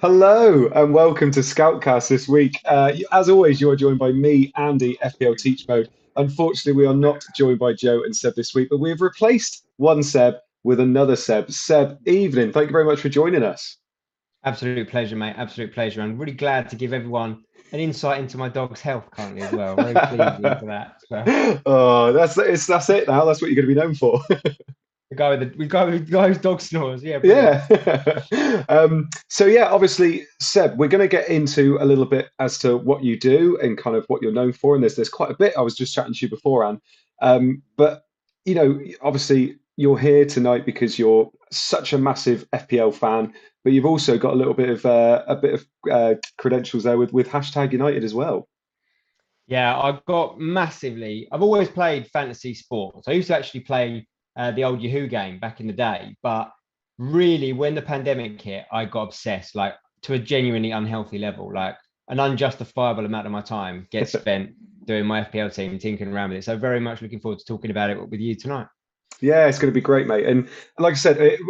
Hello and welcome to Scoutcast this week. Uh, as always, you are joined by me, Andy, FPL Teach Mode. Unfortunately, we are not joined by Joe and Seb this week, but we have replaced one Seb with another Seb. Seb, evening. Thank you very much for joining us. Absolute pleasure, mate. Absolute pleasure. I'm really glad to give everyone an insight into my dog's health currently as well. Very pleased for that. So. Oh, that's it's, that's it now. That's what you're going to be known for. We guy with the we go with guys dog snores. Yeah. Yeah. um, so yeah, obviously, Seb, we're going to get into a little bit as to what you do and kind of what you're known for. And there's there's quite a bit. I was just chatting to you beforehand, um, but you know, obviously, you're here tonight because you're such a massive FPL fan, but you've also got a little bit of uh, a bit of uh, credentials there with with hashtag United as well. Yeah, I've got massively. I've always played fantasy sports. I used to actually play uh, the old Yahoo game back in the day. But really, when the pandemic hit, I got obsessed, like to a genuinely unhealthy level. Like an unjustifiable amount of my time gets spent doing my FPL team tinkering around with it. So very much looking forward to talking about it with you tonight. Yeah, it's going to be great, mate. And like I said, it,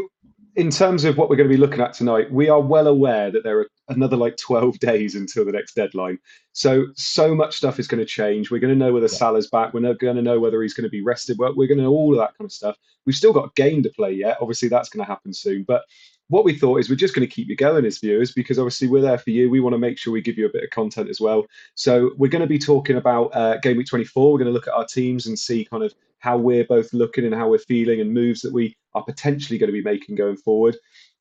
in terms of what we're going to be looking at tonight, we are well aware that there are another like 12 days until the next deadline. So, so much stuff is going to change. We're going to know whether yeah. Salah's back. We're going to know whether he's going to be rested. We're, we're going to know all of that kind of stuff. We've still got a game to play yet. Obviously, that's going to happen soon. But what we thought is we're just going to keep you going as viewers because obviously we're there for you. We want to make sure we give you a bit of content as well. So we're going to be talking about uh, game week 24. We're going to look at our teams and see kind of how we're both looking and how we're feeling and moves that we are potentially going to be making going forward.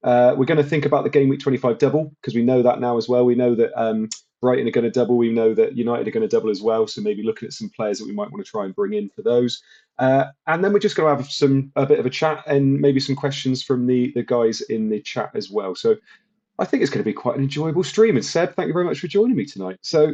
Uh, we're going to think about the game week 25 double because we know that now as well. We know that um, Brighton are going to double. We know that United are going to double as well. So maybe looking at some players that we might want to try and bring in for those. Uh, and then we're just going to have some a bit of a chat and maybe some questions from the the guys in the chat as well. So I think it's going to be quite an enjoyable stream. And Seb, thank you very much for joining me tonight. So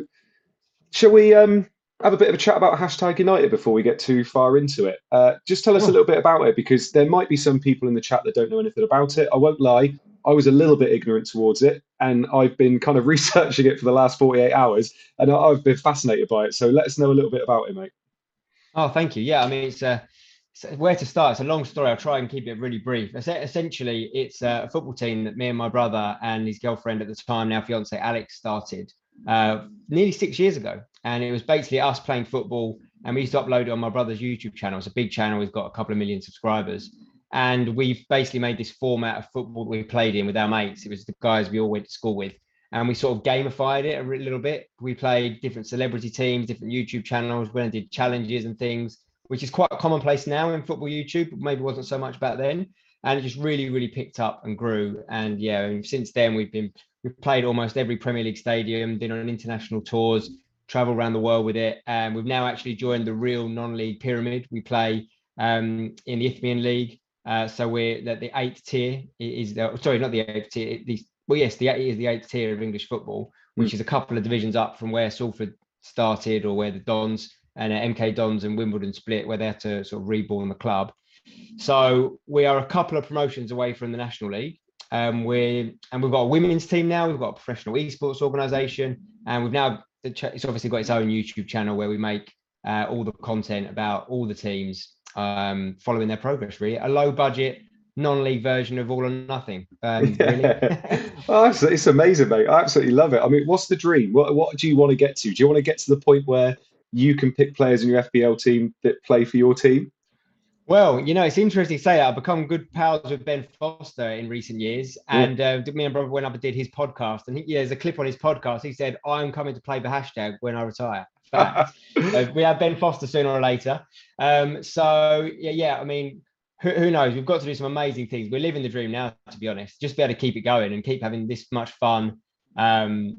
shall we um, have a bit of a chat about hashtag United before we get too far into it? Uh, just tell us oh. a little bit about it because there might be some people in the chat that don't know anything about it. I won't lie. I was a little bit ignorant towards it, and I've been kind of researching it for the last 48 hours, and I've been fascinated by it. So let us know a little bit about it, mate. Oh, thank you. Yeah, I mean, it's, uh, it's where to start. It's a long story. I'll try and keep it really brief. Essentially, it's a football team that me and my brother and his girlfriend at the time, now fiance Alex, started uh, nearly six years ago, and it was basically us playing football. And we used to upload it on my brother's YouTube channel. It's a big channel. We've got a couple of million subscribers and we've basically made this format of football we played in with our mates. It was the guys we all went to school with, and we sort of gamified it a little bit. We played different celebrity teams, different YouTube channels, went and did challenges and things, which is quite commonplace now in football YouTube, but maybe wasn't so much back then. And it just really, really picked up and grew. And yeah, and since then we've been we've played almost every Premier League stadium, been on international tours, travel around the world with it, and we've now actually joined the real non-league pyramid. We play um, in the Isthmian League uh, so we're the, the eighth tier is the, sorry, not the eighth tier. The, well, yes, the is the eighth tier of English football, which mm. is a couple of divisions up from where Salford started or where the Dons and uh, MK Dons and Wimbledon split, where they had to sort of reborn the club. So we are a couple of promotions away from the National League. Um, we and we've got a women's team now. We've got a professional esports organisation, and we've now it's obviously got its own YouTube channel where we make uh, all the content about all the teams um, following their progress. Really, a low budget non-league version of All or Nothing. Um, really. oh, it's, it's, amazing, mate. I absolutely love it. I mean, what's the dream? What what do you want to get to? Do you want to get to the point where you can pick players in your FPL team that play for your team? Well, you know, it's interesting to say that I've become good pals with Ben Foster in recent years. And yeah. uh, me and brother went up and did his podcast. And he, yeah, there's a clip on his podcast. He said, I'm coming to play the hashtag when I retire fact. uh, we have Ben Foster sooner or later. Um, so yeah, yeah. I mean, who, who, knows? We've got to do some amazing things. We're living the dream now, to be honest. Just be able to keep it going and keep having this much fun. Um,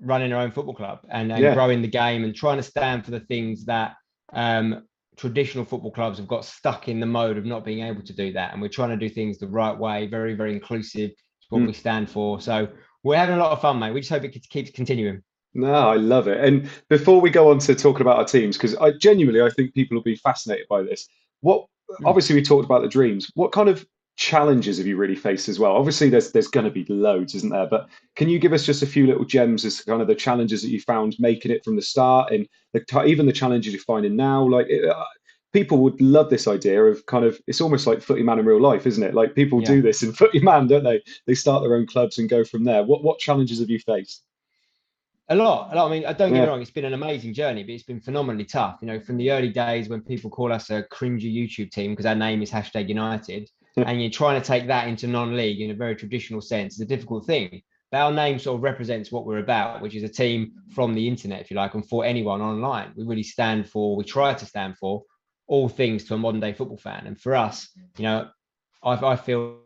running our own football club and, and yeah. growing the game and trying to stand for the things that um, traditional football clubs have got stuck in the mode of not being able to do that. And we're trying to do things the right way, very, very inclusive. It's what mm. we stand for. So we're having a lot of fun, mate. We just hope it keeps continuing. No, I love it. And before we go on to talking about our teams, because I genuinely I think people will be fascinated by this. What hmm. obviously we talked about the dreams. What kind of challenges have you really faced as well? Obviously, there's there's going to be loads, isn't there? But can you give us just a few little gems as kind of the challenges that you found making it from the start, and the, even the challenges you're finding now? Like, it, uh, people would love this idea of kind of it's almost like footy man in real life, isn't it? Like people yeah. do this in footy man, don't they? They start their own clubs and go from there. What what challenges have you faced? A lot, a lot. I mean, don't get yeah. me wrong; it's been an amazing journey, but it's been phenomenally tough. You know, from the early days when people call us a cringy YouTube team because our name is hashtag United, and you're trying to take that into non-league in a very traditional sense, it's a difficult thing. But our name sort of represents what we're about, which is a team from the internet, if you like, and for anyone online. We really stand for, we try to stand for all things to a modern day football fan. And for us, you know, I, I feel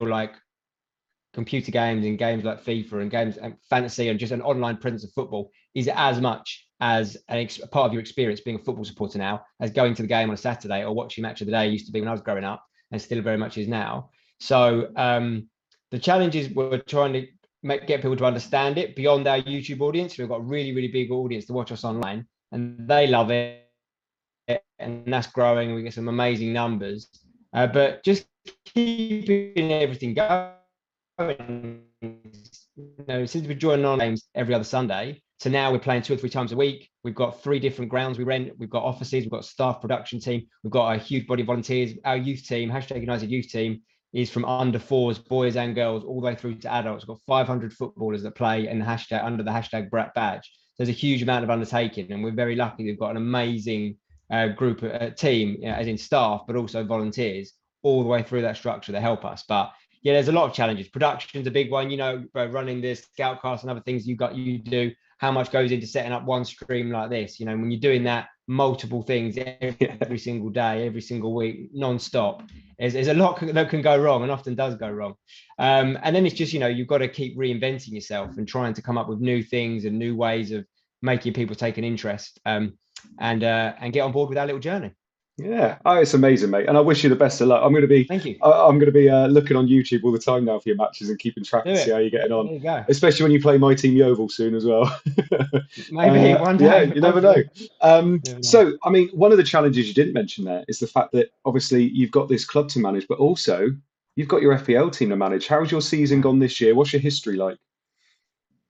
like computer games and games like FIFA and games and fantasy and just an online presence of football is as much as a part of your experience being a football supporter now as going to the game on a Saturday or watching match of the day used to be when I was growing up and still very much is now. So um, the challenge is we're trying to make, get people to understand it beyond our YouTube audience. We've got a really, really big audience to watch us online and they love it. And that's growing. We get some amazing numbers. Uh, but just keeping everything going. You know, since we're joining on games every other Sunday, so now we're playing two or three times a week. We've got three different grounds we rent. We've got offices. We've got staff production team. We've got a huge body of volunteers. Our youth team, hashtag United Youth Team, is from under fours, boys and girls, all the way through to adults. We've got 500 footballers that play in the hashtag under the hashtag Brat Badge. There's a huge amount of undertaking, and we're very lucky. We've got an amazing uh, group, uh, team, you know, as in staff, but also volunteers, all the way through that structure to help us. But yeah, there's a lot of challenges. Production's a big one. You know, running this scoutcast and other things you got you do how much goes into setting up one stream like this. You know, when you're doing that multiple things every, every single day, every single week, non-stop, there's, there's a lot that can go wrong and often does go wrong. Um, and then it's just, you know, you've got to keep reinventing yourself and trying to come up with new things and new ways of making people take an interest um, and uh, and get on board with our little journey. Yeah, oh, it's amazing, mate, and I wish you the best of luck. I'm going to be, thank you. I, am going to be uh, looking on YouTube all the time now for your matches and keeping track to see how you're getting on. You Especially when you play my team Yeovil soon as well. Maybe uh, one day. Yeah, you never know. Um, never know. So, I mean, one of the challenges you didn't mention there is the fact that obviously you've got this club to manage, but also you've got your FPL team to manage. How's your season gone this year? What's your history like?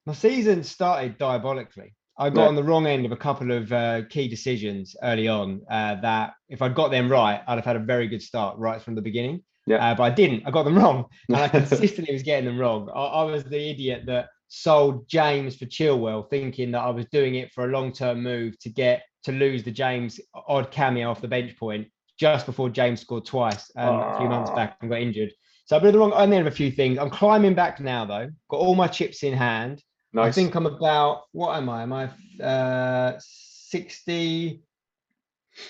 My season started diabolically. I got yeah. on the wrong end of a couple of uh, key decisions early on. Uh, that if I'd got them right, I'd have had a very good start right from the beginning. Yeah. Uh, but I didn't. I got them wrong, and I consistently was getting them wrong. I, I, was the idiot that sold James for Chilwell, thinking that I was doing it for a long-term move to get to lose the James odd cameo off the bench point just before James scored twice um, a few months back and got injured. So I've been the wrong end of a few things. I'm climbing back now though. Got all my chips in hand. Nice. I think I'm about what am I? Am I uh, sixty?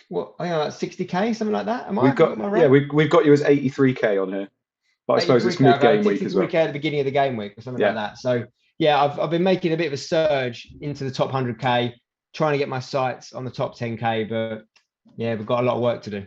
What I think about sixty k, something like that. Am we've I? Got, right? yeah, we've we've got you as eighty three k on here, but I suppose it's mid game week as well. K at the beginning of the game week or something yeah. like that. So yeah, I've I've been making a bit of a surge into the top hundred k, trying to get my sights on the top ten k, but yeah, we've got a lot of work to do.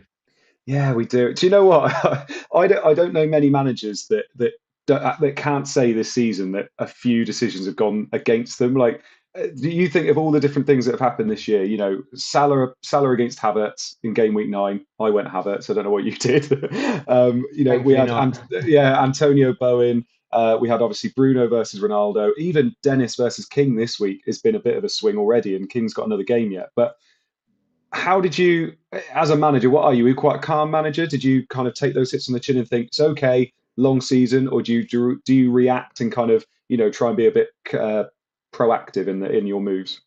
Yeah, we do. Do you know what? I don't I don't know many managers that that that can't say this season that a few decisions have gone against them. Like, uh, do you think of all the different things that have happened this year? You know, Salah Salah against Havertz in game week nine. I went Havertz. I don't know what you did. um, you know, we had Ant- yeah Antonio Bowen. Uh, we had obviously Bruno versus Ronaldo. Even Dennis versus King this week has been a bit of a swing already, and King's got another game yet. But how did you, as a manager, what are you? Are you quite a calm manager? Did you kind of take those hits on the chin and think it's okay? Long season, or do you do, do you react and kind of you know try and be a bit uh, proactive in the in your moves?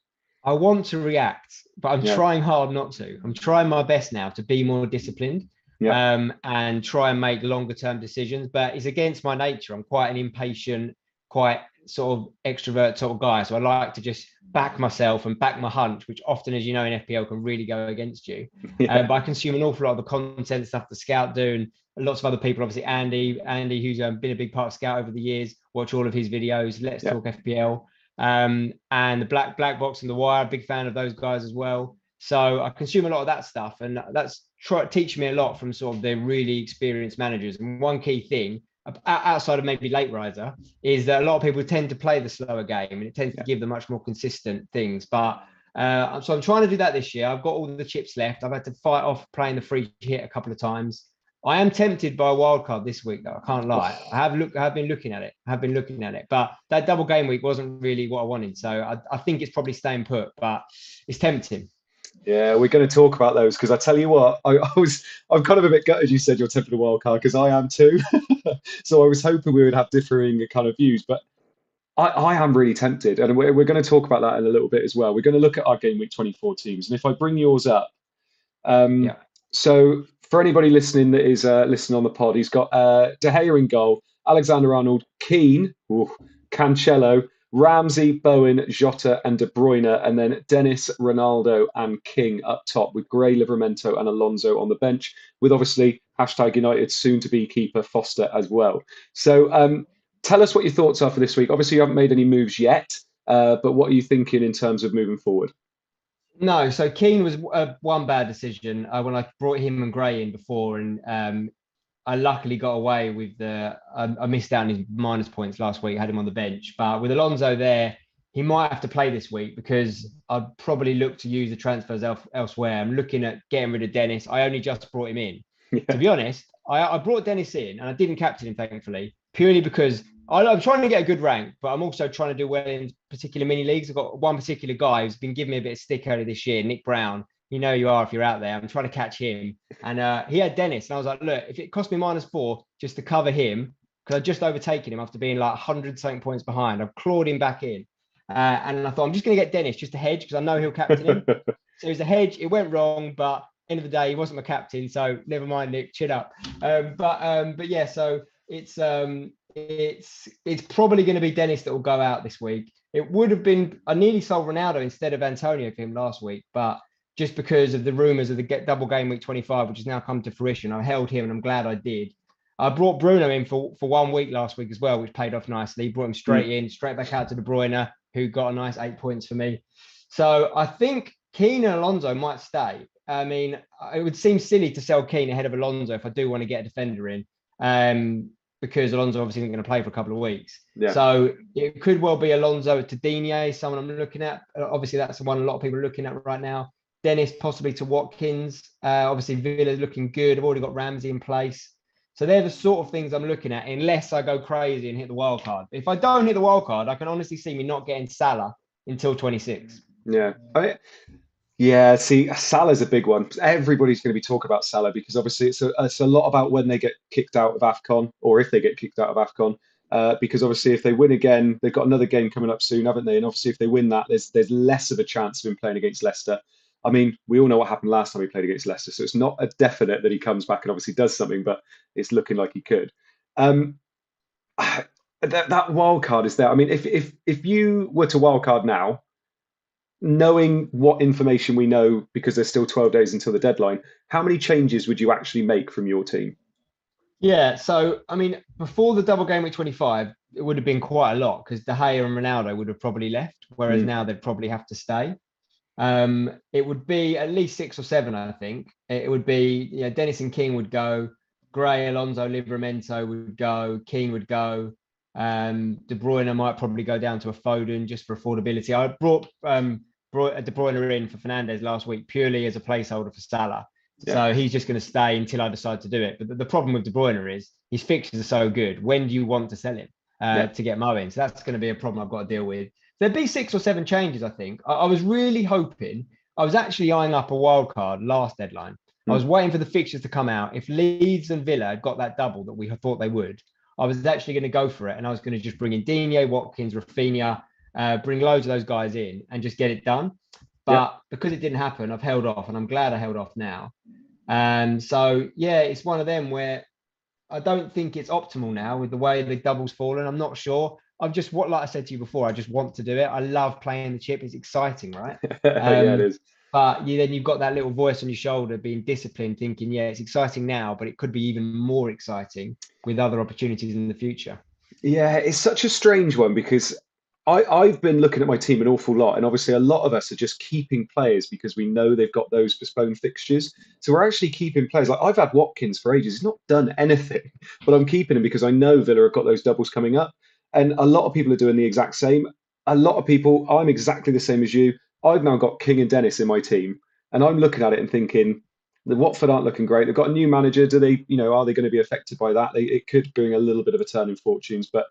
I want to react, but I'm yeah. trying hard not to. I'm trying my best now to be more disciplined yeah. um, and try and make longer term decisions. But it's against my nature. I'm quite an impatient, quite sort of extrovert sort of guy. So I like to just back myself and back my hunch, which often, as you know, in FPL can really go against you. Yeah. Um, but I consume an awful lot of the content stuff the scout do and lots of other people, obviously Andy, Andy, who's um, been a big part of Scout over the years, watch all of his videos. Let's yeah. talk FPL, um, and the Black Black Box and the Wire. Big fan of those guys as well. So I consume a lot of that stuff, and that's try teach me a lot from sort of the really experienced managers. And one key thing outside of maybe late riser is that a lot of people tend to play the slower game and it tends yeah. to give them much more consistent things. But uh, so I'm trying to do that this year. I've got all the chips left. I've had to fight off playing the free hit a couple of times. I am tempted by a wild card this week, though. I can't lie. I have look. I have been looking at it. I have been looking at it, but that double game week wasn't really what I wanted. So I, I think it's probably staying put, but it's tempting. Yeah, we're going to talk about those because I tell you what, I, I, was I'm kind of a bit gutted you said you're tempted a wild card because I am too. so I was hoping we would have differing kind of views, but I, I am really tempted, and we're, we're going to talk about that in a little bit as well. We're going to look at our game week 24 teams, and if I bring yours up, um, yeah. So for anybody listening that is uh, listening on the pod, he's got uh, De Gea in goal, Alexander Arnold, Keane, ooh, Cancelo, Ramsey, Bowen, Jota, and De Bruyne, and then Dennis, Ronaldo, and King up top with Gray, Livramento, and Alonso on the bench, with obviously hashtag United soon to be keeper Foster as well. So um, tell us what your thoughts are for this week. Obviously, you haven't made any moves yet, uh, but what are you thinking in terms of moving forward? No, so Keane was uh, one bad decision uh, when I brought him and Gray in before, and um, I luckily got away with the. I, I, missed out on his minus points last week. Had him on the bench, but with Alonso there, he might have to play this week because I'd probably look to use the transfers el- elsewhere. I'm looking at getting rid of Dennis. I only just brought him in. Yeah. To be honest, I, I brought Dennis in and I didn't captain him, thankfully, purely because I'm trying to get a good rank, but I'm also trying to do well in particular mini leagues. I've got one particular guy who's been giving me a bit of stick earlier this year, Nick Brown. You know you are if you're out there. I'm trying to catch him. And uh, he had Dennis. And I was like, look, if it cost me minus four just to cover him, because I'd just overtaken him after being like 100 something points behind, I've clawed him back in. Uh, and I thought, I'm just going to get Dennis just to hedge because I know he'll captain him. so it was a hedge. It went wrong, but end of the day, he wasn't my captain. So never mind, Nick, chill up. Um, but um, but yeah, so it's um, it's it's probably going to be Dennis that will go out this week. It would have been I nearly sold Ronaldo instead of Antonio for him last week, but just because of the rumours of the get double game week 25, which has now come to fruition, I held him and I'm glad I did. I brought Bruno in for, for one week last week as well, which paid off nicely. Brought him straight mm. in, straight back out to De Bruyne, who got a nice eight points for me. So I think Keane and Alonso might stay. I mean, it would seem silly to sell Keane ahead of Alonso if I do want to get a defender in. Um, because Alonso obviously isn't going to play for a couple of weeks. Yeah. So it could well be Alonso to Digne, someone I'm looking at. Uh, obviously, that's the one a lot of people are looking at right now. Dennis possibly to Watkins. Uh, obviously, Villa's looking good. I've already got Ramsey in place. So they're the sort of things I'm looking at, unless I go crazy and hit the wild card. If I don't hit the wild card, I can honestly see me not getting Salah until 26. Yeah. I, yeah, see, Salah's a big one. Everybody's going to be talking about Salah because obviously it's a, it's a lot about when they get kicked out of AFCON or if they get kicked out of AFCON. Uh, because obviously, if they win again, they've got another game coming up soon, haven't they? And obviously, if they win that, there's there's less of a chance of him playing against Leicester. I mean, we all know what happened last time he played against Leicester, so it's not a definite that he comes back and obviously does something, but it's looking like he could. Um, that, that wild card is there. I mean, if if if you were to wild card now, knowing what information we know because there's still 12 days until the deadline how many changes would you actually make from your team yeah so i mean before the double game week 25 it would have been quite a lot because De Gea and Ronaldo would have probably left whereas mm. now they'd probably have to stay um, it would be at least six or seven I think it would be yeah Dennis and King would go Gray Alonso Livramento would go King would go um, De Bruyne might probably go down to a Foden just for affordability. I brought um, brought De Bruyne in for Fernandes last week purely as a placeholder for Salah. Yeah. So he's just going to stay until I decide to do it. But the, the, problem with De Bruyne is his fixtures are so good. When do you want to sell him uh, yeah. to get Mo in? So that's going to be a problem I've got to deal with. There'd be six or seven changes, I think. I, I was really hoping. I was actually eyeing up a wild card last deadline. Mm. I was hmm. waiting for the fixtures to come out. If Leeds and Villa had got that double that we thought they would, I was actually going to go for it, and I was going to just bring in Digne, Watkins, Raphinha, uh, bring loads of those guys in and just get it done. But yeah. because it didn't happen, I've held off, and I'm glad I held off now. And so, yeah, it's one of them where I don't think it's optimal now with the way the doubles fallen. I'm not sure. I've just what, like I said to you before, I just want to do it. I love playing the chip. It's exciting, right? Um, yeah, it um. But you, then you've got that little voice on your shoulder being disciplined, thinking, yeah, it's exciting now, but it could be even more exciting with other opportunities in the future. Yeah, it's such a strange one because I, I've been looking at my team an awful lot, and obviously a lot of us are just keeping players because we know they've got those postponed fixtures. So we're actually keeping players. Like I've had Watkins for ages; he's not done anything, but I'm keeping him because I know Villa have got those doubles coming up, and a lot of people are doing the exact same. A lot of people, I'm exactly the same as you. I've now got King and Dennis in my team, and I'm looking at it and thinking, the Watford aren't looking great. They've got a new manager. Do they, you know, are they going to be affected by that? They, it could bring a little bit of a turn in fortunes, but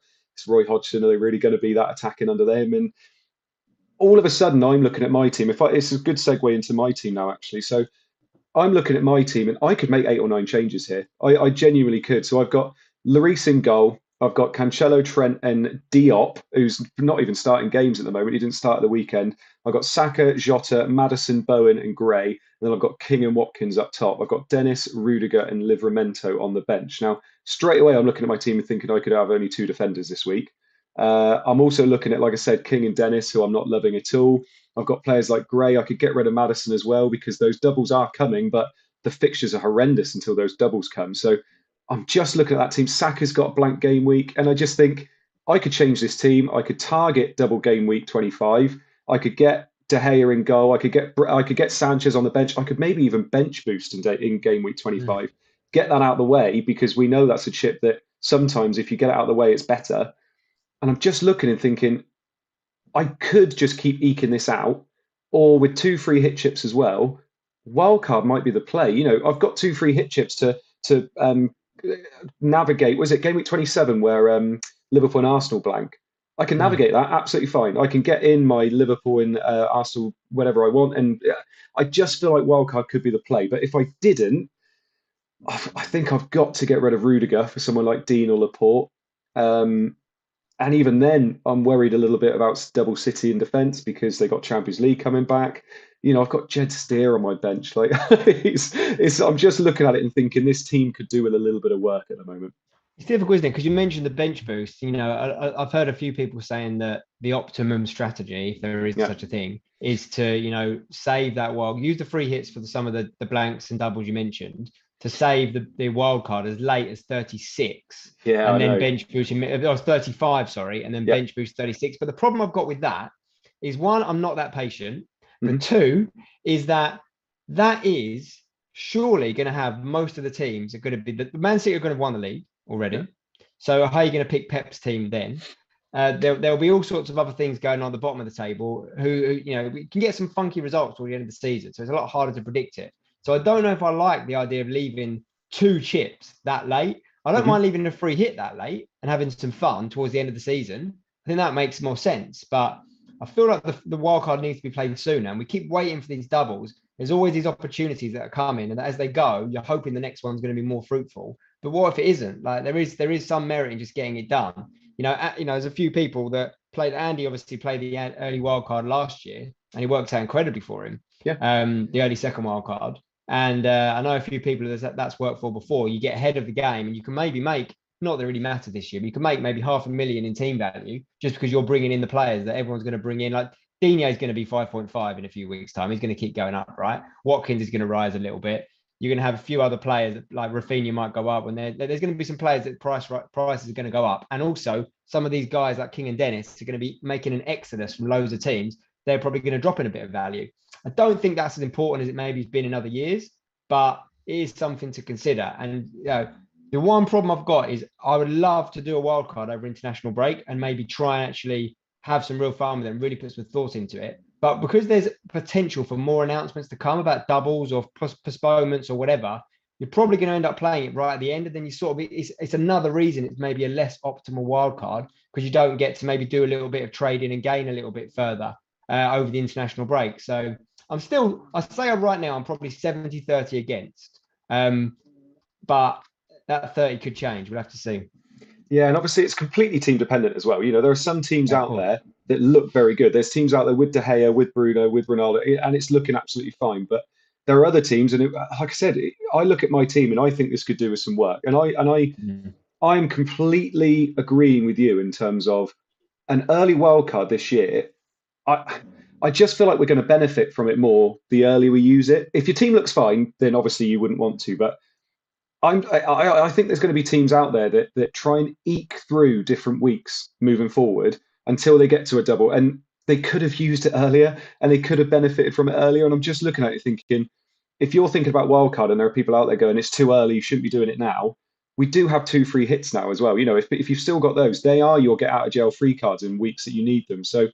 Roy Hodgson. Are they really going to be that attacking under them? And all of a sudden, I'm looking at my team. If I, it's a good segue into my team now, actually. So I'm looking at my team, and I could make eight or nine changes here. I, I genuinely could. So I've got Lloris in goal. I've got Cancelo, Trent, and Diop, who's not even starting games at the moment. He didn't start at the weekend. I've got Saka, Jota, Maddison, Bowen, and Gray. And then I've got King and Watkins up top. I've got Dennis, Rudiger, and Livramento on the bench. Now, straight away, I'm looking at my team and thinking I could have only two defenders this week. Uh, I'm also looking at, like I said, King and Dennis, who I'm not loving at all. I've got players like Gray. I could get rid of Maddison as well because those doubles are coming, but the fixtures are horrendous until those doubles come. So I'm just looking at that team. Saka's got blank game week, and I just think I could change this team. I could target double game week 25. I could get De Gea in goal. I could get I could get Sanchez on the bench. I could maybe even bench boost in, in game week 25. Mm. Get that out of the way because we know that's a chip that sometimes if you get it out of the way, it's better. And I'm just looking and thinking, I could just keep eking this out, or with two free hit chips as well. Wildcard might be the play. You know, I've got two free hit chips to to um, navigate. Was it game week 27 where um, Liverpool and Arsenal blank? I can hmm. navigate that absolutely fine. I can get in my Liverpool and uh, Arsenal whenever I want, and I just feel like wildcard could be the play. But if I didn't, I think I've got to get rid of Rudiger for someone like Dean or Laporte. Um, and even then, I'm worried a little bit about double City in defence because they got Champions League coming back you know, I've got Jed Steer on my bench. Like, it's, it's, I'm just looking at it and thinking this team could do with a little bit of work at the moment. It's difficult, isn't it? Because you mentioned the bench boost. You know, I, have heard a few people saying that the optimum strategy, if there is yeah. such a thing, is to you know save that wild, use the free hits for the, some of the, the blanks and doubles you mentioned to save the, the wild card as late as 36. Yeah, and I then know. bench boost. I was 35, sorry, and then yeah. bench boost 36. But the problem I've got with that is one, I'm not that patient. Mm-hmm. The two is that that is surely going to have most of the teams are going to be the Man City are going to have won the league already. Yeah. So how are you going to pick Pep's team then? Uh, there, there'll be all sorts of other things going on at the bottom of the table. Who, who, you know, we can get some funky results toward the end of the season, so it's a lot harder to predict it. So I don't know if I like the idea of leaving two chips that late. I don't mm-hmm. mind leaving a free hit that late and having some fun towards the end of the season. I think that makes more sense. But I feel like the, the wild card needs to be played sooner, and we keep waiting for these doubles. There's always these opportunities that are coming, and as they go, you're hoping the next one's going to be more fruitful. But what if it isn't? Like there is there is some merit in just getting it done. You know, you know, there's a few people that played. Andy obviously played the early wild card last year, and it worked out incredibly for him. Yeah. Um, the early second wild card, and uh, I know a few people that that's worked for before. You get ahead of the game, and you can maybe make not that really matter this year, but you can make maybe half a million in team value just because you're bringing in the players that everyone's going to bring in. Like Digne is going to be 5.5 in a few weeks' time. He's going to keep going up, right? Watkins is going to rise a little bit. You're going to have a few other players like Raphinha might go up, and there's going to be some players that price right, prices are going to go up, and also some of these guys like King and Dennis are going to be making an exodus from loads of teams. They're probably going to drop in a bit of value. I don't think that's as important as it maybe has been in other years, but it is something to consider. And you know, the one problem I've got is I would love to do a wild card over international break and maybe try and actually have some real fun with them, really put some thought into it. But because there's potential for more announcements to come about doubles or postponements or whatever, you're probably going to end up playing it right at the end. And then you sort of, it's, it's another reason it's maybe a less optimal wild card because you don't get to maybe do a little bit of trading and gain a little bit further uh, over the international break. So I'm still, I say right now, I'm probably 70 30 against. Um, but that 30 could change. We'll have to see. Yeah, and obviously it's completely team dependent as well. You know, there are some teams out there that look very good. There's teams out there with De Gea, with Bruno, with Ronaldo, and it's looking absolutely fine. But there are other teams, and it, like I said, I look at my team and I think this could do with some work. And I and I, mm. I'm completely agreeing with you in terms of an early wild card this year. I. I just feel like we're going to benefit from it more the earlier we use it. If your team looks fine, then obviously you wouldn't want to. But I'm, I, I think there's going to be teams out there that, that try and eke through different weeks moving forward. until they get to a double. And they could have used it earlier and they could have benefited from it earlier. And I'm just looking at it thinking, if you're thinking about wildcard and there are people out there going, it's too early, you shouldn't be doing it now. We do have two free hits now as well. You know, if, if you've still got those, they are your get out of jail free cards in weeks that you need them. So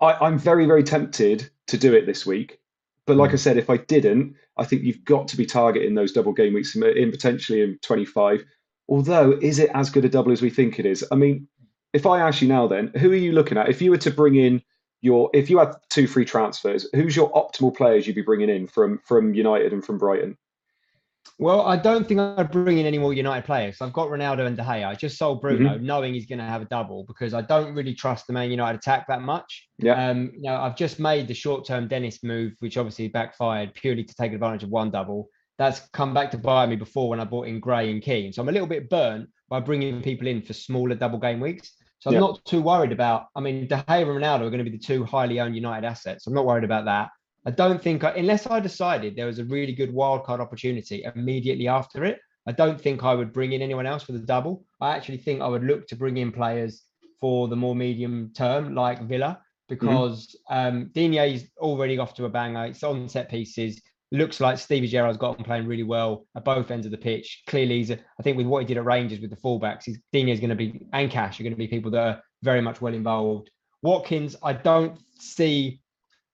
I, I'm very, very tempted to do it this week. But like hmm. I said, if I didn't, I think you've got to be targeting those double game weeks in, in potentially in 25. Although, is it as good a double as we think it is? I mean, if I ask you now, then who are you looking at? If you were to bring in your, if you had two free transfers, who's your optimal players you'd be bringing in from from United and from Brighton? Well, I don't think I'd bring in any more United players. I've got Ronaldo and De Gea. I just sold Bruno, mm-hmm. knowing he's going to have a double because I don't really trust the Man United attack that much. Yeah. Um, you know, I've just made the short-term Dennis move, which obviously backfired purely to take advantage of one double. That's come back to bite me before when I bought in Gray and Keane. So I'm a little bit burnt by bringing people in for smaller double game weeks. So I'm yeah. not too worried about. I mean, De Gea and Ronaldo are going to be the two highly owned United assets. I'm not worried about that. I don't think, I, unless I decided there was a really good wildcard opportunity immediately after it, I don't think I would bring in anyone else for the double. I actually think I would look to bring in players for the more medium term, like Villa, because mm-hmm. um, Digne's already off to a banger. It's on set pieces. Looks like Stevie Gerrard's got him playing really well at both ends of the pitch. Clearly, he's a, I think with what he did at Rangers with the fullbacks, he's, Digne's going to be and Cash are going to be people that are very much well involved. Watkins, I don't see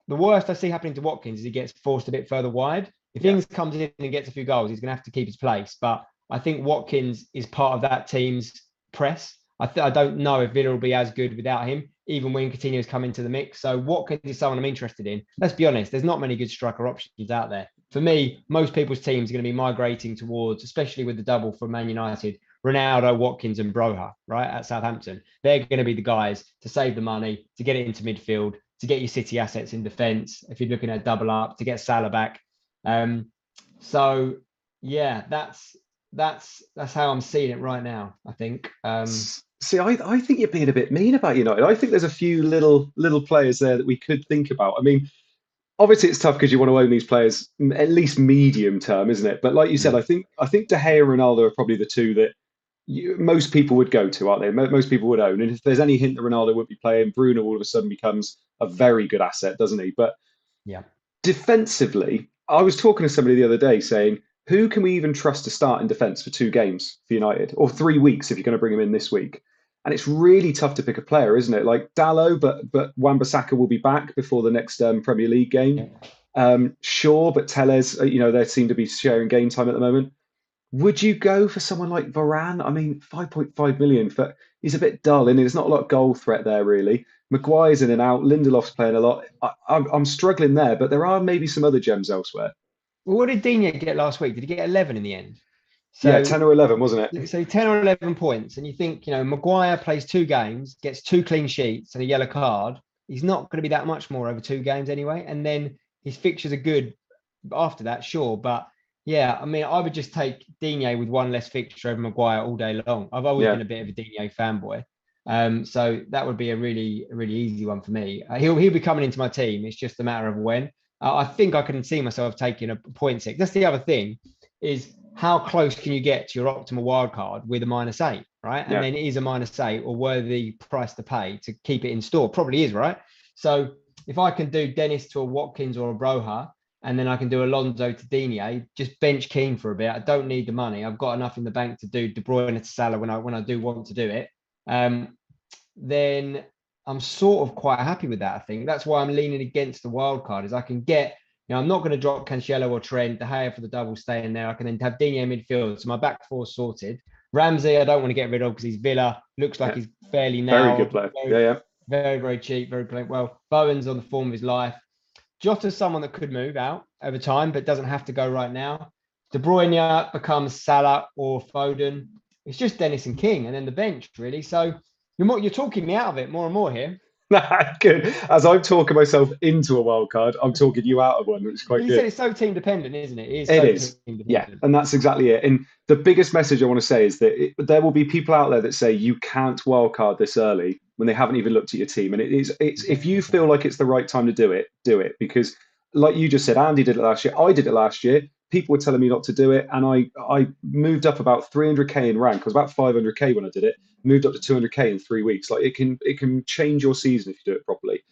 the worst I see happening to Watkins is he gets forced a bit further wide. If yeah. Ings comes in and gets a few goals, he's going to have to keep his place. But I think Watkins is part of that team's press. I, th- I don't know if Villa will be as good without him, even when Coutinho's come into the mix. So Watkins is someone I'm interested in. Let's be honest, there's not many good striker options out there. For me, most people's teams are going to be migrating towards, especially with the double for Man United, Ronaldo, Watkins, and Broja, right, at Southampton. They're going to be the guys to save the money, to get it into midfield, to get your City assets in defence. If you're looking at double up, to get Salah back. Um, so yeah, that's that's that's how I'm seeing it right now. I think. Um, See, I, I think you're being a bit mean about United. I think there's a few little little players there that we could think about. I mean, obviously it's tough because you want to own these players at least medium term, isn't it? But like you said, mm. I think I think De Gea and Ronaldo are probably the two that you, most people would go to, aren't they? Most people would own. And if there's any hint that Ronaldo would be playing, Bruno all of a sudden becomes a very good asset, doesn't he? But yeah, defensively, I was talking to somebody the other day saying, who can we even trust to start in defence for two games for United or three weeks if you're going to bring him in this week? And it's really tough to pick a player, isn't it? Like Dalot, but but Wan-Bissaka will be back before the next um, Premier League game. Um, sure, but Telles, uh, you know, they seem to be sharing game time at the moment. Would you go for someone like Varane? I mean, 5.5 million for he's a bit dull, and there's not a lot of goal threat there really. Maguire's in and out. Lindelof's playing a lot. I, am I'm struggling there, but there are maybe some other gems elsewhere. Well, what did Digne get last week? Did he get 11 in the end? So, yeah, 10 or 11, wasn't it? So 10 or 11 points. And you think, you know, Maguire plays two games, gets two clean sheets and a yellow card. He's not going to be that much more over two games anyway. And then his fixtures are good after that, sure. But yeah, I mean, I would just take Digne with one less fixture over Maguire all day long. I've always yeah. been a bit of a Digne fanboy. Um, so that would be a really, really easy one for me. Uh, he'll he'll be coming into my team. It's just a matter of when. Uh, I think I can see myself taking a point six. That's the other thing, is how close can you get to your optimal wild card with a minus eight, right? And yeah. then is a minus eight or worthy price to pay to keep it in store? Probably is, right? So if I can do Dennis to a Watkins or a Broja, and then I can do Alonso to Digne. Just bench Keane for a bit. I don't need the money. I've got enough in the bank to do De Bruyne to Salah when I when I do want to do it. Um, then I'm sort of quite happy with that. I think that's why I'm leaning against the wild card. Is I can get. You know, I'm not going to drop Cancelo or Trent. De Gea for the double stay in there. I can then have Digne midfield. So my back four sorted. Ramsey, I don't want to get rid of because he's Villa. Looks like yeah. he's fairly now. Very good player. Very, yeah, yeah. Very, very cheap. Very playing well. Bowen's on the form of his life. Jota's someone that could move out over time, but doesn't have to go right now. De Bruyne becomes Salah or Foden. It's just Dennis and King, and then the bench really. So you're more, you're talking me out of it more and more here. good. As I'm talking myself into a wild card, I'm talking you out of one, which is quite good. you good. said it's so team dependent, isn't it? It is. It so is. Yeah, and that's exactly it. And the biggest message I want to say is that it, there will be people out there that say you can't wild card this early when they haven't even looked at your team. And it is it's if you feel like it's the right time to do it, do it because like you just said, Andy did it last year. I did it last year. People were telling me not to do it, and I I moved up about 300k in rank. I was about 500k when I did it. Moved up to 200k in three weeks. Like it can it can change your season if you do it properly.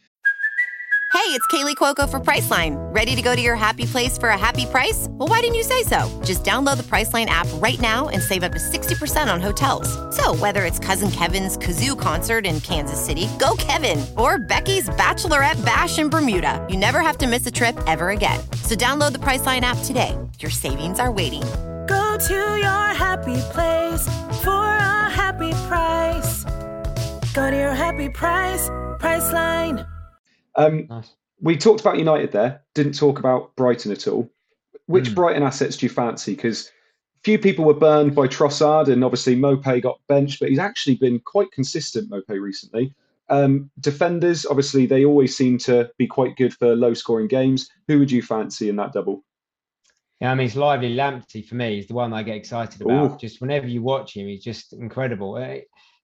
Hey, it's Kaley Cuoco for Priceline. Ready to go to your happy place for a happy price? Well, why didn't you say so? Just download the Priceline app right now and save up to 60% on hotels. So, whether it's Cousin Kevin's Kazoo concert in Kansas City, go Kevin, or Becky's Bachelorette Bash in Bermuda, you never have to miss a trip ever again. So, download the Priceline app today. Your savings are waiting. Go to your happy place for a happy price. Go to your happy price, Priceline. Um, Nice. we talked about United there, didn't talk about Brighton at all. Which Hmm. Brighton assets do you fancy? Because few people were burned by Trossard, and obviously Maupay got benched, but he's actually been quite consistent, Maupay, recently. Um, defenders, obviously, they always seem to be quite good for low scoring games. Who would you fancy in that double? Yeah, I mean, it's lively Lamptey for me is the one I get excited about. Ooh. Just whenever you watch him, he's just incredible. Uh,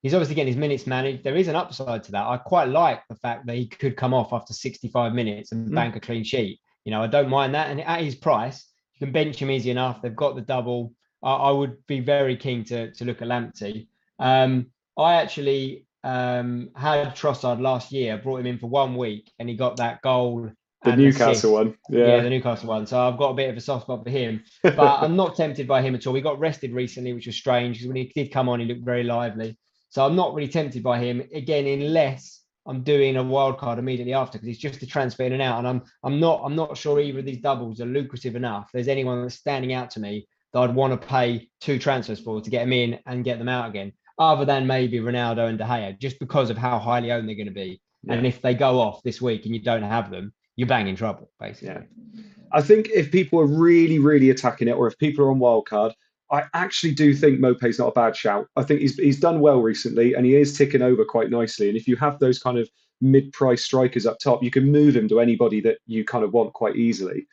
He's obviously getting his minutes managed. There is an upside to that. I quite like the fact that he could come off after 65 minutes and Mm. bank a clean sheet. You know, I don't mind that. And at his price, you can bench him easy enough. They've got the double. I, I would be very keen to to look at Lamptey. Um, I actually um, had Trossard last year, brought him in for one week, and he got that goal. The Newcastle one. Yeah. Yeah. the Newcastle one. So I've got a bit of a soft spot for him, but I'm not tempted by him at all. He got rested recently, which was strange because when he did come on, he looked very lively. So I'm not really tempted by him again, unless I'm doing a wild card immediately after because it's just a transfer in and out, and I'm I'm not I'm not sure either of these doubles are lucrative enough. There's anyone that's standing out to me that I'd want to pay two transfers for to get them in and get them out again, other than maybe Ronaldo and De Gea, just because of how highly owned they're going to be. And if they go off this week and you don't have them, you're banging trouble, basically. Yeah. I think if people are really, really attacking it, or if people are on wildcard, I actually do think Maupay's not a bad shout. I think he's he's done well recently, and he is ticking over quite nicely. And if you have those kind of mid-price strikers up top, you can move him to anybody that you kind of want quite easily.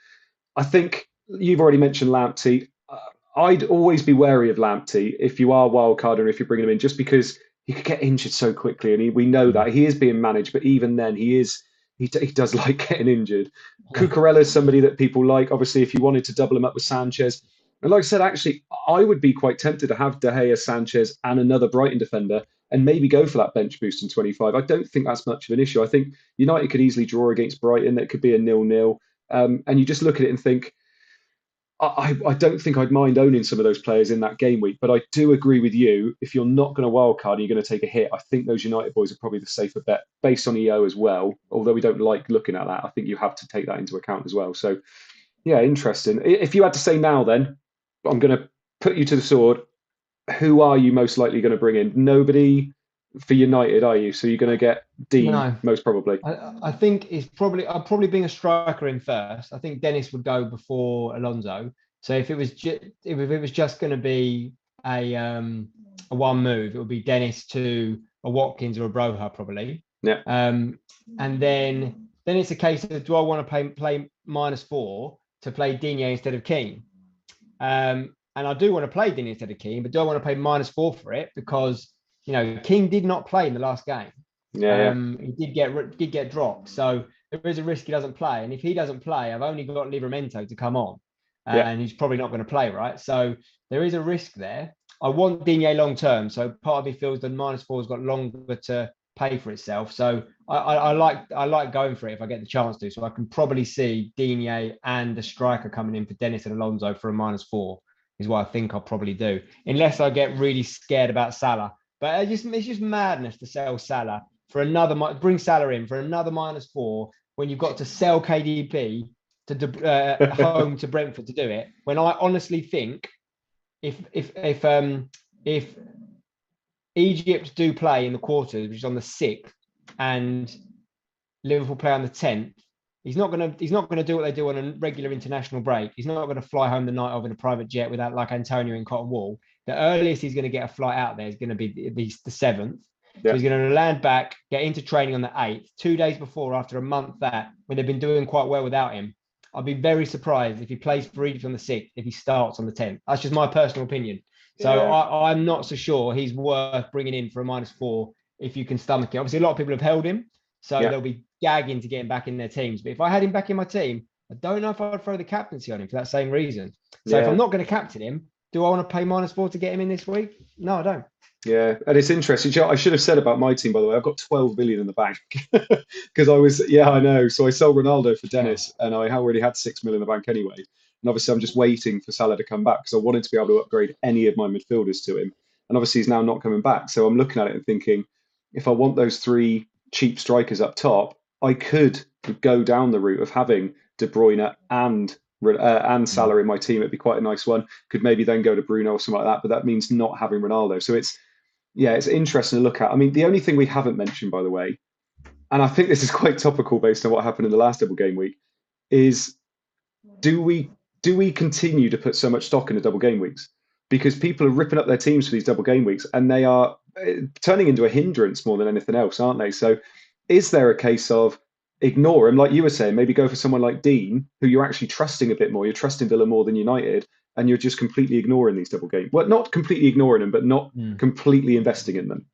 I think you've already mentioned Lamptey. Uh, I'd always be wary of Lamptey if you are wildcard or if you're bringing him in, just because he could get injured so quickly, and he, we know that he is being managed. But even then, he is he, he does like getting injured. Cucurella is somebody that people like. Obviously, if you wanted to double him up with Sanchez, and like I said, actually, I would be quite tempted to have De Gea, Sanchez, and another Brighton defender, and maybe go for that bench boost in 25. I don't think that's much of an issue. I think United could easily draw against Brighton. It could be a nil-nil, um, and you just look at it and think. I, I don't think I'd mind owning some of those players in that game week, but I do agree with you. If you're not going to wildcard and you're going to take a hit, I think those United boys are probably the safer bet based on EO as well. Although we don't like looking at that, I think you have to take that into account as well. So, yeah, interesting. If you had to say now, then I'm going to put you to the sword. Who are you most likely going to bring in? Nobody for United, are you? So you're going to get Digne No. most probably. I, I think it's probably I'll probably bring a striker in first. I think Dennis would go before Alonso. So if it was ju- if it was just going to be a um a one move, it would be Dennis to a Watkins or a Broja probably. Yeah. Um, and then then it's a case of do I want to play play minus four to play Digne instead of King? Um, and I do want to play Digne instead of King, but do I want to play minus four for it because you know King did not play in the last game. Yeah. Um, he did get did get dropped, so there is a risk he doesn't play. And if he doesn't play, I've only got Livramento to come on, uh, Yeah. and he's probably not going to play, right? So there is a risk there. I want Digne long term, so part of me feels that minus four has got longer to pay for itself. So I, I, I like I like going for it if I get the chance to. So I can probably see Digne and the striker coming in for Dennis and Alonso for a minus four is what I think I'll probably do, unless I get really scared about Salah. But it just it's just madness to sell Salah for another bring Salah in for another minus four when you've got to sell KDB to uh, home to Brentford to do it. When I honestly think if if if um if Egypt do play in the quarters, which is on the sixth, and Liverpool play on the tenth, he's not gonna he's not gonna do what they do on a regular international break. He's not gonna fly home the night of in a private jet without like Antonio and Cotton Wall. The earliest he's gonna get a flight out there is gonna be the, the, the seventh. Yeah. So he's going to land back, get into training on the 8th, two days before, after a month that, when they've been doing quite well without him. I'd be very surprised if he plays for Egypt on the 6th, if he starts on the 10th. That's just my personal opinion. So Yeah. I, I'm not so sure he's worth bringing in for a minus four if you can stomach it. Obviously, a lot of people have held him, so Yeah. they'll be gagging to get him back in their teams. But if I had him back in my team, I don't know if I'd throw the captaincy on him for that same reason. So if I'm not going to captain him, Do I want to pay minus four to get him in this week? No, I don't. Yeah, and it's interesting. I should have said about my team, by the way. I've got 12 million in the bank because I was, yeah, I know. So I sold Ronaldo for Dennis, and I already had six million in the bank anyway. And obviously, I'm just waiting for Salah to come back because I wanted to be able to upgrade any of my midfielders to him. And obviously, he's now not coming back. So I'm looking at it and thinking, if I want those three cheap strikers up top, I could go down the route of having De Bruyne and uh, and mm. Salah in my team. It'd be quite a nice one. Could maybe then go to Bruno or something like that. But that means not having Ronaldo. So it's yeah, it's interesting to look at. I mean, the only thing we haven't mentioned, by the way, and I think this is quite topical based on what happened in the last double game week, is do we do we continue to put so much stock in the double game weeks? Because people are ripping up their teams for these double game weeks, and they are eh, turning into a hindrance more than anything else, aren't they? So, is there a case of ignore him, like you were saying, maybe go for someone like Digne, who you're actually trusting a bit more. You're trusting Villa more than United, and you're just completely ignoring these double games. Well, not completely ignoring them, but not mm. completely investing in them.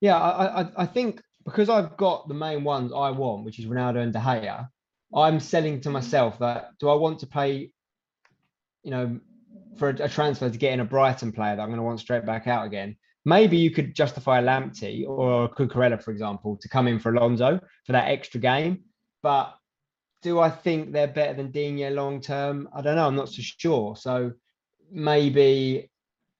Yeah, I, I, I think because I've got the main ones I want, which is Ronaldo and De Gea, I'm selling to myself that do I want to pay, you know, for a, a transfer to get in a Brighton player that I'm going to want straight back out again? Maybe you could justify a Lamptey or a Cucurella, for example, to come in for Alonso for that extra game. But do I think they're better than Digne long term? I don't know. I'm not so sure. So maybe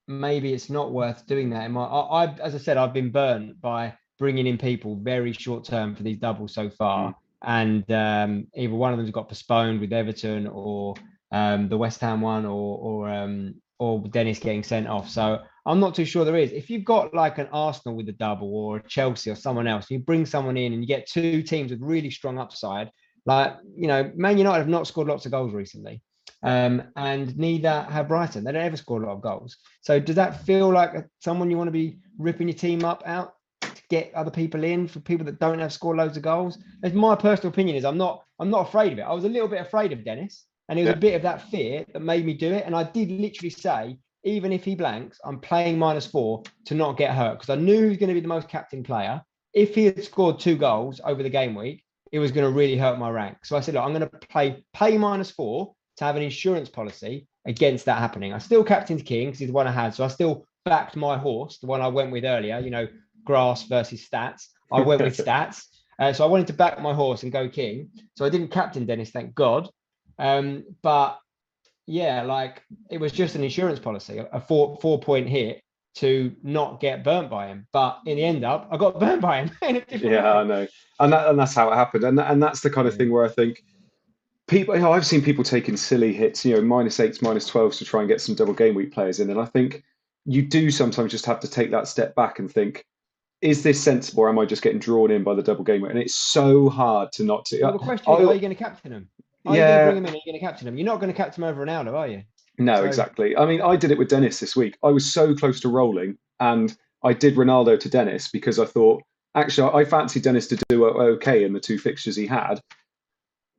maybe it's not worth doing that. My, I, I, as I said, I've been burnt by bringing in people very short term for these doubles so far, mm. and um, either one of them's got postponed with Everton or um, the West Ham one, or or um, or Dennis getting sent off. So I'm not too sure there is. If you've got like an Arsenal with a double or a Chelsea or someone else, you bring someone in and you get two teams with really strong upside like, you know, Man United have not scored lots of goals recently. Um, and neither have Brighton. They don't ever score a lot of goals. So does that feel like someone you want to be ripping your team up out to get other people in for people that don't have scored loads of goals? As my personal opinion is, I'm not I'm not afraid of it. I was a little bit afraid of Dennis, and it was yeah. a bit of that fear that made me do it. And I did literally say, even if he blanks, I'm playing minus four to not get hurt because I knew he was going to be the most captain player. If he had scored two goals over the game week, it was going to really hurt my rank. So I said, look, I'm going to play pay minus four to have an insurance policy against that happening. I still captained King because he's the one I had. So I still backed my horse, the one I went with earlier, you know, grass versus stats. I went with stats. Uh, so I wanted to back my horse and go King. So I didn't captain Dennis, thank God. Um, but yeah, like it was just an insurance policy, a four four point hit to not get burnt by him. But in the end up, I got burnt by him. yeah, way. I know, and that, and that's how it happened. And and that's the kind of thing where I think people. You know, I've seen people taking silly hits, you know, minus eights, minus twelves to try and get some double game week players in, and I think you do sometimes just have to take that step back and think. Is this sensible, or am I just getting drawn in by the double game week? And it's so hard to not to. Well, the question is, are you going to captain him? Are yeah. you going to bring him in? Are you going to captain him? You're not going to captain him over Ronaldo, are you? No, so... exactly. I mean, I did it with Dennis this week. I was so close to rolling, and I did Ronaldo to Dennis because I thought actually I fancied Dennis to do okay in the two fixtures he had.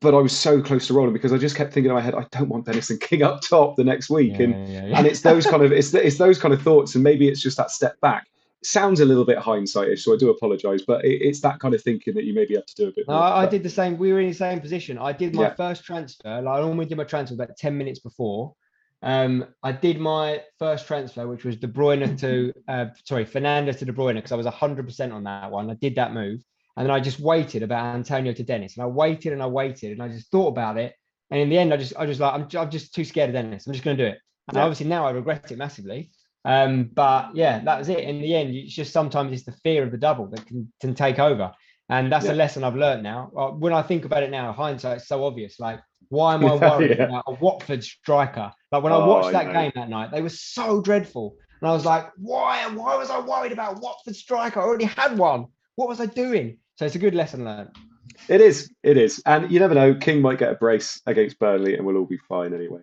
But I was so close to rolling because I just kept thinking in my head, I don't want Dennis and King up top the next week, yeah, and yeah, yeah. and it's those kind of it's it's those kind of thoughts, and maybe it's just that step back. Sounds a little bit hindsightish, so I do apologise, but it, it's that kind of thinking that you maybe have to do a bit. No, more. I, I did the same. We were in the same position. I did my first transfer. Like I only did my transfer about ten minutes before, um, I did my first transfer, which was De Bruyne to, uh, sorry, Fernandes to De Bruyne, because I was 100% on that one. I did that move. And then I just waited about Antonio to Dennis. And I waited and I waited and I just thought about it. And in the end, I just, I just like, I'm, I'm just too scared of Dennis. I'm just going to do it. And yeah. obviously now I regret it massively. Um, but yeah, that was it. In the end, it's just sometimes it's the fear of the double that can, can take over. And that's yeah. a lesson I've learned now. Uh, when I think about it now, hindsight's so obvious. Like, why am I worried yeah. about a Watford striker? Like when I oh, watched that game that night, they were so dreadful. And I was like, why? Why was I worried about Watford striker? I already had one. What was I doing? So it's a good lesson learned. It is. It is. And you never know, King might get a brace against Burnley and we'll all be fine anyway.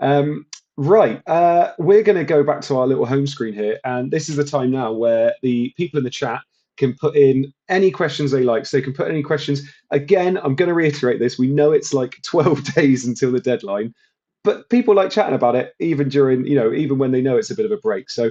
Um, right. Uh, we're going to go back to our little home screen here. And this is the time now where the people in the chat can put in any questions they like. So they can put any questions. Again, I'm going to reiterate this. We know it's like 12 days until the deadline, but people like chatting about it even during, you know, even when they know it's a bit of a break. So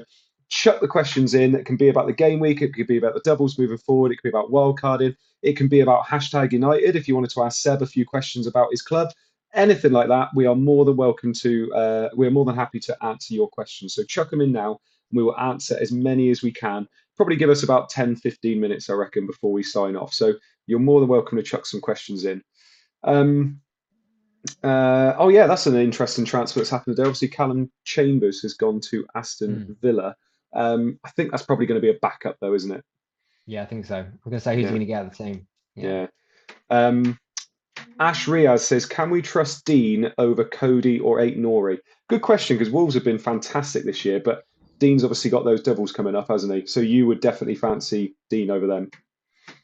chuck the questions in. It can be about the game week. It could be about the doubles moving forward. It could be about wildcarding. It can be about hashtag United if you wanted to ask Seb a few questions about his club. Anything like that, we are more than welcome to. Uh, we are more than happy to answer your questions. So chuck them in now, and we will answer as many as we can. Probably give us about 10, 15 minutes, I reckon, before we sign off. So you're more than welcome to chuck some questions in. Um, uh, oh yeah, that's an interesting transfer that's happened today. Obviously, Callum Chambers has gone to Aston Mm. Villa. Um, I think that's probably going to be a backup, though, isn't it? Yeah, I think so. I'm gonna say who's Yeah. going to get out of the team. Yeah. Um, Ash Riaz says, "Can we trust Digne over Coady or Ait-Nouri?" Good question because Wolves have been fantastic this year, but Digne's obviously got those doubles coming up, hasn't he? So you would definitely fancy Digne over them.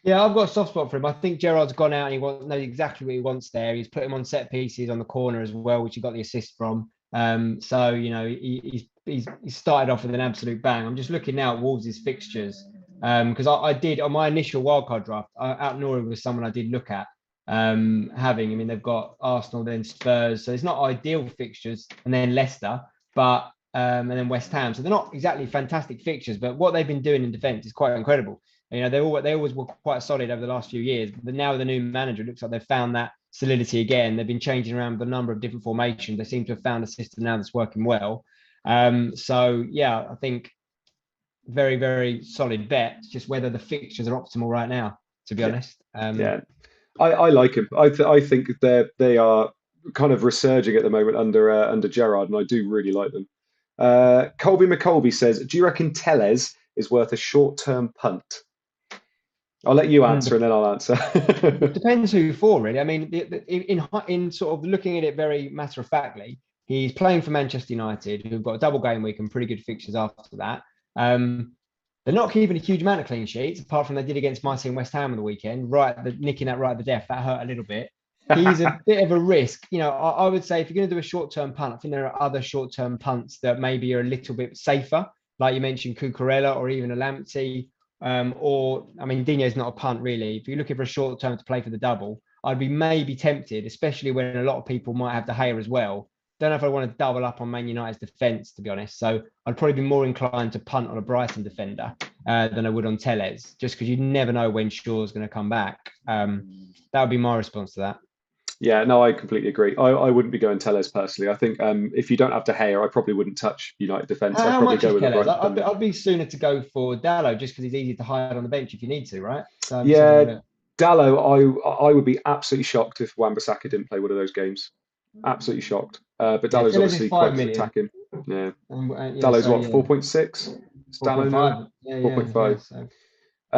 Yeah, I've got a soft spot for him. I think Gerrard's gone out and he wants, knows exactly what he wants there. He's put him on set pieces on the corner as well, which he got the assist from. Um, so you know he, he's he's he started off with an absolute bang. I'm just looking now at Wolves' fixtures because I, I did on my initial wildcard draft. Ait-Nouri was someone I did look at um, having. I mean they've got Arsenal, then Spurs, so it's not ideal fixtures, and then Leicester, but um, and then West Ham. So they're not exactly fantastic fixtures, but what they've been doing in defence is quite incredible. You know, they all they always were quite solid over the last few years, but now with the new manager, it looks like they've found that solidity again. They've been changing around the number of different formations. They seem to have found a system now that's working well. Um, so yeah, I think very very solid bet. It's just whether the fixtures are optimal right now. To be Yeah. honest, um, Yeah, I, I like him. I th- I think they're they are kind of resurging at the moment under uh, under Gerrard, and I do really like them. Uh, Colby McColby says, "Do you reckon Telles is worth a short term punt?" I'll let you answer, and then I'll answer. Depends who for, really. I mean, in, in in sort of looking at it very matter of factly, he's playing for Manchester United, who've got a double game week and pretty good fixtures after that. Um, they're not keeping a huge amount of clean sheets, apart from they did against my team West Ham on the weekend, right? The, nicking that right at the death that hurt a little bit. He's a bit of a risk, you know. I, I would say if you're going to do a short-term punt, I think there are other short-term punts that maybe are a little bit safer, like you mentioned, Cucurella or even a Lamptey um, or I mean, Digne's not a punt really. If you're looking for a short term to play for the double, I'd be maybe tempted, especially when a lot of people might have the hair as well. Don't know if I want to double up on Man United's defence, to be honest. So I'd probably be more inclined to punt on a Brighton defender uh, than I would on Telles, just because you never know when Shaw's going to come back. Um, that would be my response to that. Yeah, no, I completely agree. I, I wouldn't be going Telles personally. I think um, if you don't have De Gea, I probably wouldn't touch United defence. I'd probably go with the Telles? Brighton I'd, be. I'd be sooner to go for Dalot just because he's easy to hide on the bench if you need to, right? So I'm Yeah, having. Dalot, I I would be absolutely shocked if Wan-Bissaka didn't play one of those games. Absolutely shocked. Uh, but Yeah, Dalot's Telles obviously quite million. attacking. Yeah, Um, uh, yeah, Dalot's so, what yeah, four point six. Dalot now. 4.5. Yeah, yeah, 4.5. yeah, so-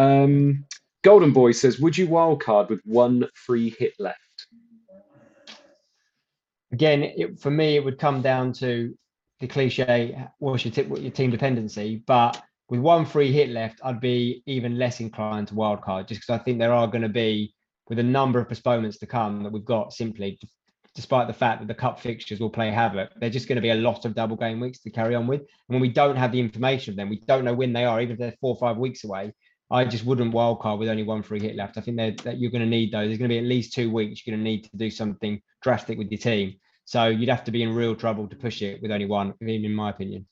Um, Golden Boy says, "Would you wild card with one free hit left?" again, it, for me, it would come down to the cliche: what's your, tip, what your team dependency? But with one free hit left, I'd be even less inclined to wildcard, just because I think there are going to be, with a number of postponements to come that we've got, simply, d- despite the fact that the cup fixtures will play havoc, they're just going to be a lot of double game weeks to carry on with. And when we don't have the information of them, we don't know when they are, even if they're four or five weeks away. I just wouldn't wildcard with only one free hit left. I think that you're going to need those. There's going to be at least two weeks. You're going to need to do something drastic with your team. So you'd have to be in real trouble to push it with only one, even in my opinion.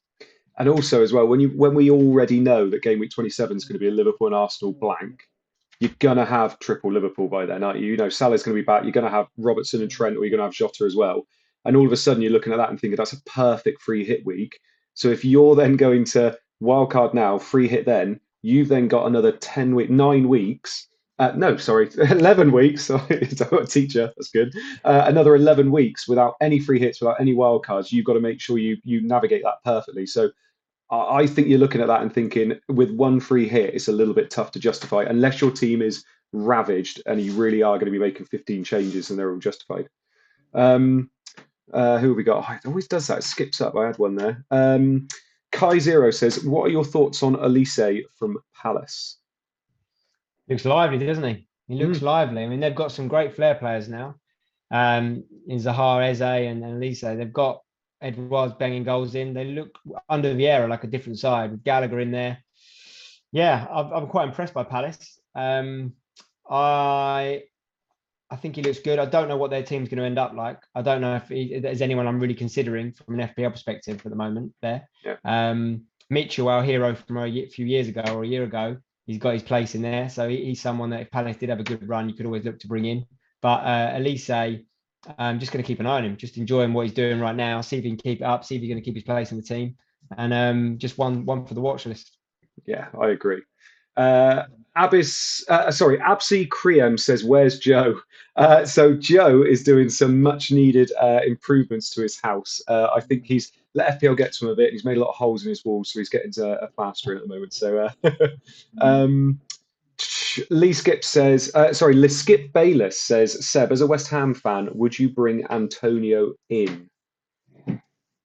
And also as well, when you when we already know that game week twenty seven is going to be a Liverpool and Arsenal blank, you're gonna have triple Liverpool by then, aren't you? You know, Salah's going to be back. You're going to have Robertson and Trent, or you're going to have Jota as well. And all of a sudden, you're looking at that and thinking that's a perfect free hit week. So if you're then going to wildcard now, free hit then, you've then got another ten week, nine weeks. Uh, no, sorry, eleven weeks. Sorry, a teacher. That's good. Uh, another eleven weeks without any free hits, without any wildcards. You've got to make sure you you navigate that perfectly. So I think you're looking at that and thinking with one free hit, it's a little bit tough to justify unless your team is ravaged and you really are going to be making 15 changes and they're all justified. Um, uh, who have we got? Oh, it always does that. It skips up. I had one there. Um, Kai Zero says, "What are your thoughts on Olise from Palace?" Looks lively, doesn't he? He looks lively. I mean, they've got some great flair players now. Um, in Zaha, Eze, and, and Olise. They've got Edouard banging goals in. They look under Vieira like a different side with Gallagher in there. Yeah, I'm, I'm quite impressed by Palace. Um, I I think he looks good. I don't know what their team's going to end up like. I don't know if, he, there's anyone I'm really considering from an FPL perspective at the moment there. Yeah. Um, Mitchell, our hero from a few years ago or a year ago, he's got his place in there. So he, he's someone that if Palace did have a good run, you could always look to bring in. But uh, Olise, I'm just going to keep an eye on him, just enjoying what he's doing right now, see if he can keep it up, see if he's going to keep his place in the team, and um, just one one for the watch list. Yeah, I agree. Uh, Abyss, uh, sorry, Absi Kriem says, "Where's Joe?" Uh, so Joe is doing some much needed uh, improvements to his house. Uh, I think he's let FPL get to him a bit. He's made a lot of holes in his walls, so he's getting to a plaster at the moment. So, uh, Lee Skip says, uh, sorry, Lee Skip Bayless says, Seb, as a West Ham fan, would you bring Antonio in?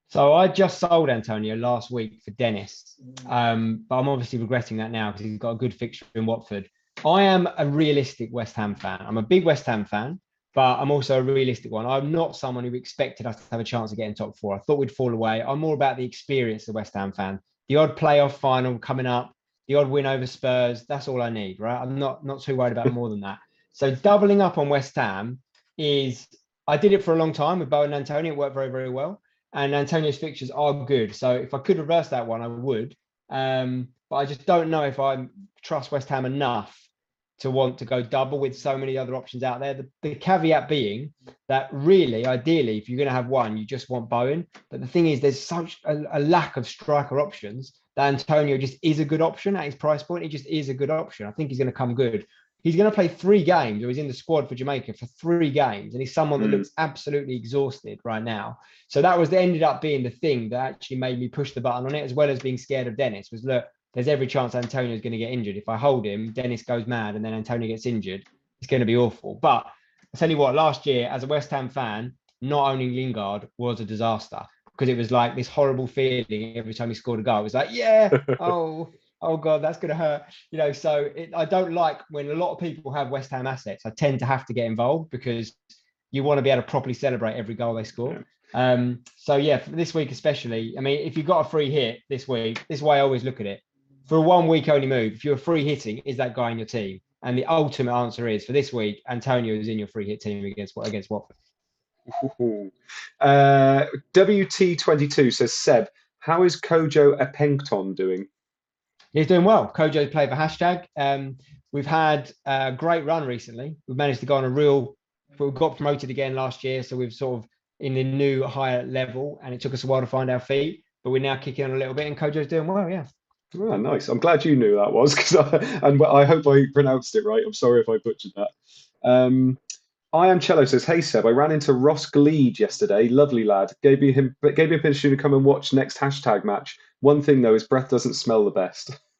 So I just sold Antonio last week for Dennis, um, but I'm obviously regretting that now because he's got a good fixture in Watford. I am a realistic West Ham fan. I'm a big West Ham fan, but I'm also a realistic one. I'm not someone who expected us to have a chance of getting top four. I thought we'd fall away. I'm more about the experience of the West Ham fan. The odd playoff final coming up, the odd win over Spurs. That's all I need, right? I'm not not too worried about more than that. So doubling up on West Ham is I did it for a long time with Bowen and Antonio. It worked very, very well and Antonio's fixtures are good. So if I could reverse that one, I would. Um, but I just don't know if I trust West Ham enough to want to go double with so many other options out there. The, the caveat being that really, ideally, if you're going to have one, you just want Bowen. But the thing is, there's such a, a lack of striker options that Antonio just is a good option at his price point. He just is a good option. I think he's going to come good he's going to play three games or he's in the squad for Jamaica for three games and he's someone that mm. looks absolutely exhausted right now. So that was the, ended up being the thing that actually made me push the button on it as well as being scared of Dennis was look, there's every chance Antonio is going to get injured. If I hold him, Dennis goes mad and then Antonio gets injured. It's going to be awful. But I tell you what, last year as a West Ham fan, not owning Lingard was a disaster because it was like this horrible feeling every time he scored a goal. It was like, yeah, oh, oh god, that's going to hurt. You know, so it, I don't like when a lot of people have West Ham assets. I tend to have to get involved because you want to be able to properly celebrate every goal they score. Yeah. Um, so yeah, this week especially. I mean, if you've got a free hit this week, this is why I always look at it. For a one week only move, if you're free hitting, is that guy in your team? And the ultimate answer is for this week, Antonio is in your free hit team against what against Watford. Uh, WT22 says Seb, how is Kojo Eppengton doing? He's doing well. Kojo played for hashtag. Um, we've had a great run recently. We've managed to go on a real. We got promoted again last year, so we've sort of in the new higher level, and it took us a while to find our feet, but we're now kicking on a little bit, and Kojo's doing well. Yeah. Oh, nice. I'm glad you knew that was because and I hope I pronounced it right. I'm sorry if I butchered that. Um, I am Cello says, Hey Seb, I ran into Ross Gleed yesterday. Lovely lad. Gave me him gave me a permission to come and watch next hashtag match. One thing though, his breath doesn't smell the best.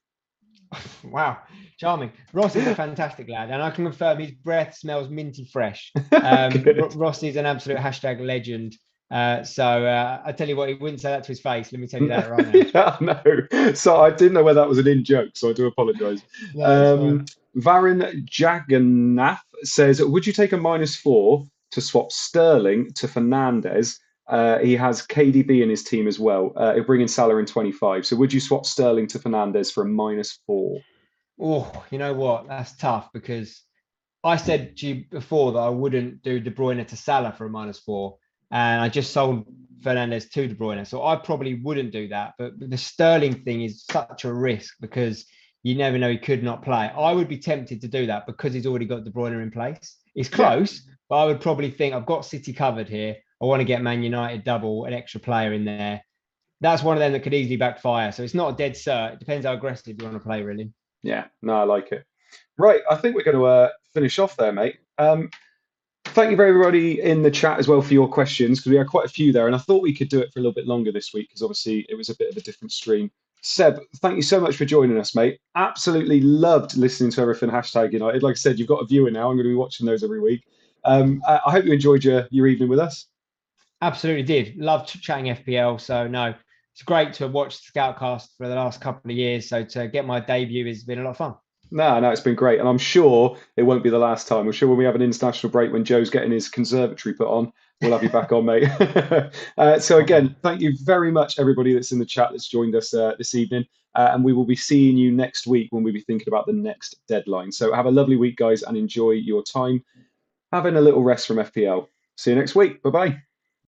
wow, charming. Ross is a fantastic lad, and I can confirm his breath smells minty fresh. Um, Ross is an absolute hashtag legend. Uh, so uh, I tell you what, he wouldn't say that to his face. Let me tell you that right now. yeah, no. So I didn't know whether that was an in joke, so I do apologise. No, um, Varun Jagannath says, "Would you take a minus four to swap Sterling to Fernandes? Uh, he has KDB in his team as well. Uh, he'll bring in Salah in 25. So would you swap Sterling to Fernandes for a minus four? Oh, you know what? That's tough because I said to you before that I wouldn't do De Bruyne to Salah for a minus four. And I just sold Fernandes to De Bruyne. So I probably wouldn't do that. But the Sterling thing is such a risk because you never know he could not play. I would be tempted to do that because he's already got De Bruyne in place. It's close, yeah. but I would probably think I've got City covered here. I want to get Man United double, an extra player in there. That's one of them that could easily backfire. So it's not a dead cert. It depends how aggressive you want to play, really. Yeah, no, I like it. Right, I think we're going to uh, finish off there, mate. Um, thank you, everybody in the chat as well for your questions because we had quite a few there, and I thought we could do it for a little bit longer this week because obviously it was a bit of a different stream. Seb, thank you so much for joining us, mate. Absolutely loved listening to everything hashtag United. Like I said, you've got a viewer now. I'm going to be watching those every week. Um, I hope you enjoyed your, your evening with us. Absolutely did. Loved chatting FPL. So no, it's great to watch Scoutcast for the last couple of years. So to get my debut has been a lot of fun. No, no, it's been great, and I'm sure it won't be the last time. I'm sure when we have an international break, when Joe's getting his conservatory put on, we'll have you back on, mate. uh, so again, thank you very much, everybody that's in the chat that's joined us uh, this evening, uh, and we will be seeing you next week when we be thinking about the next deadline. So have a lovely week, guys, and enjoy your time having a little rest from FPL. See you next week. Bye bye.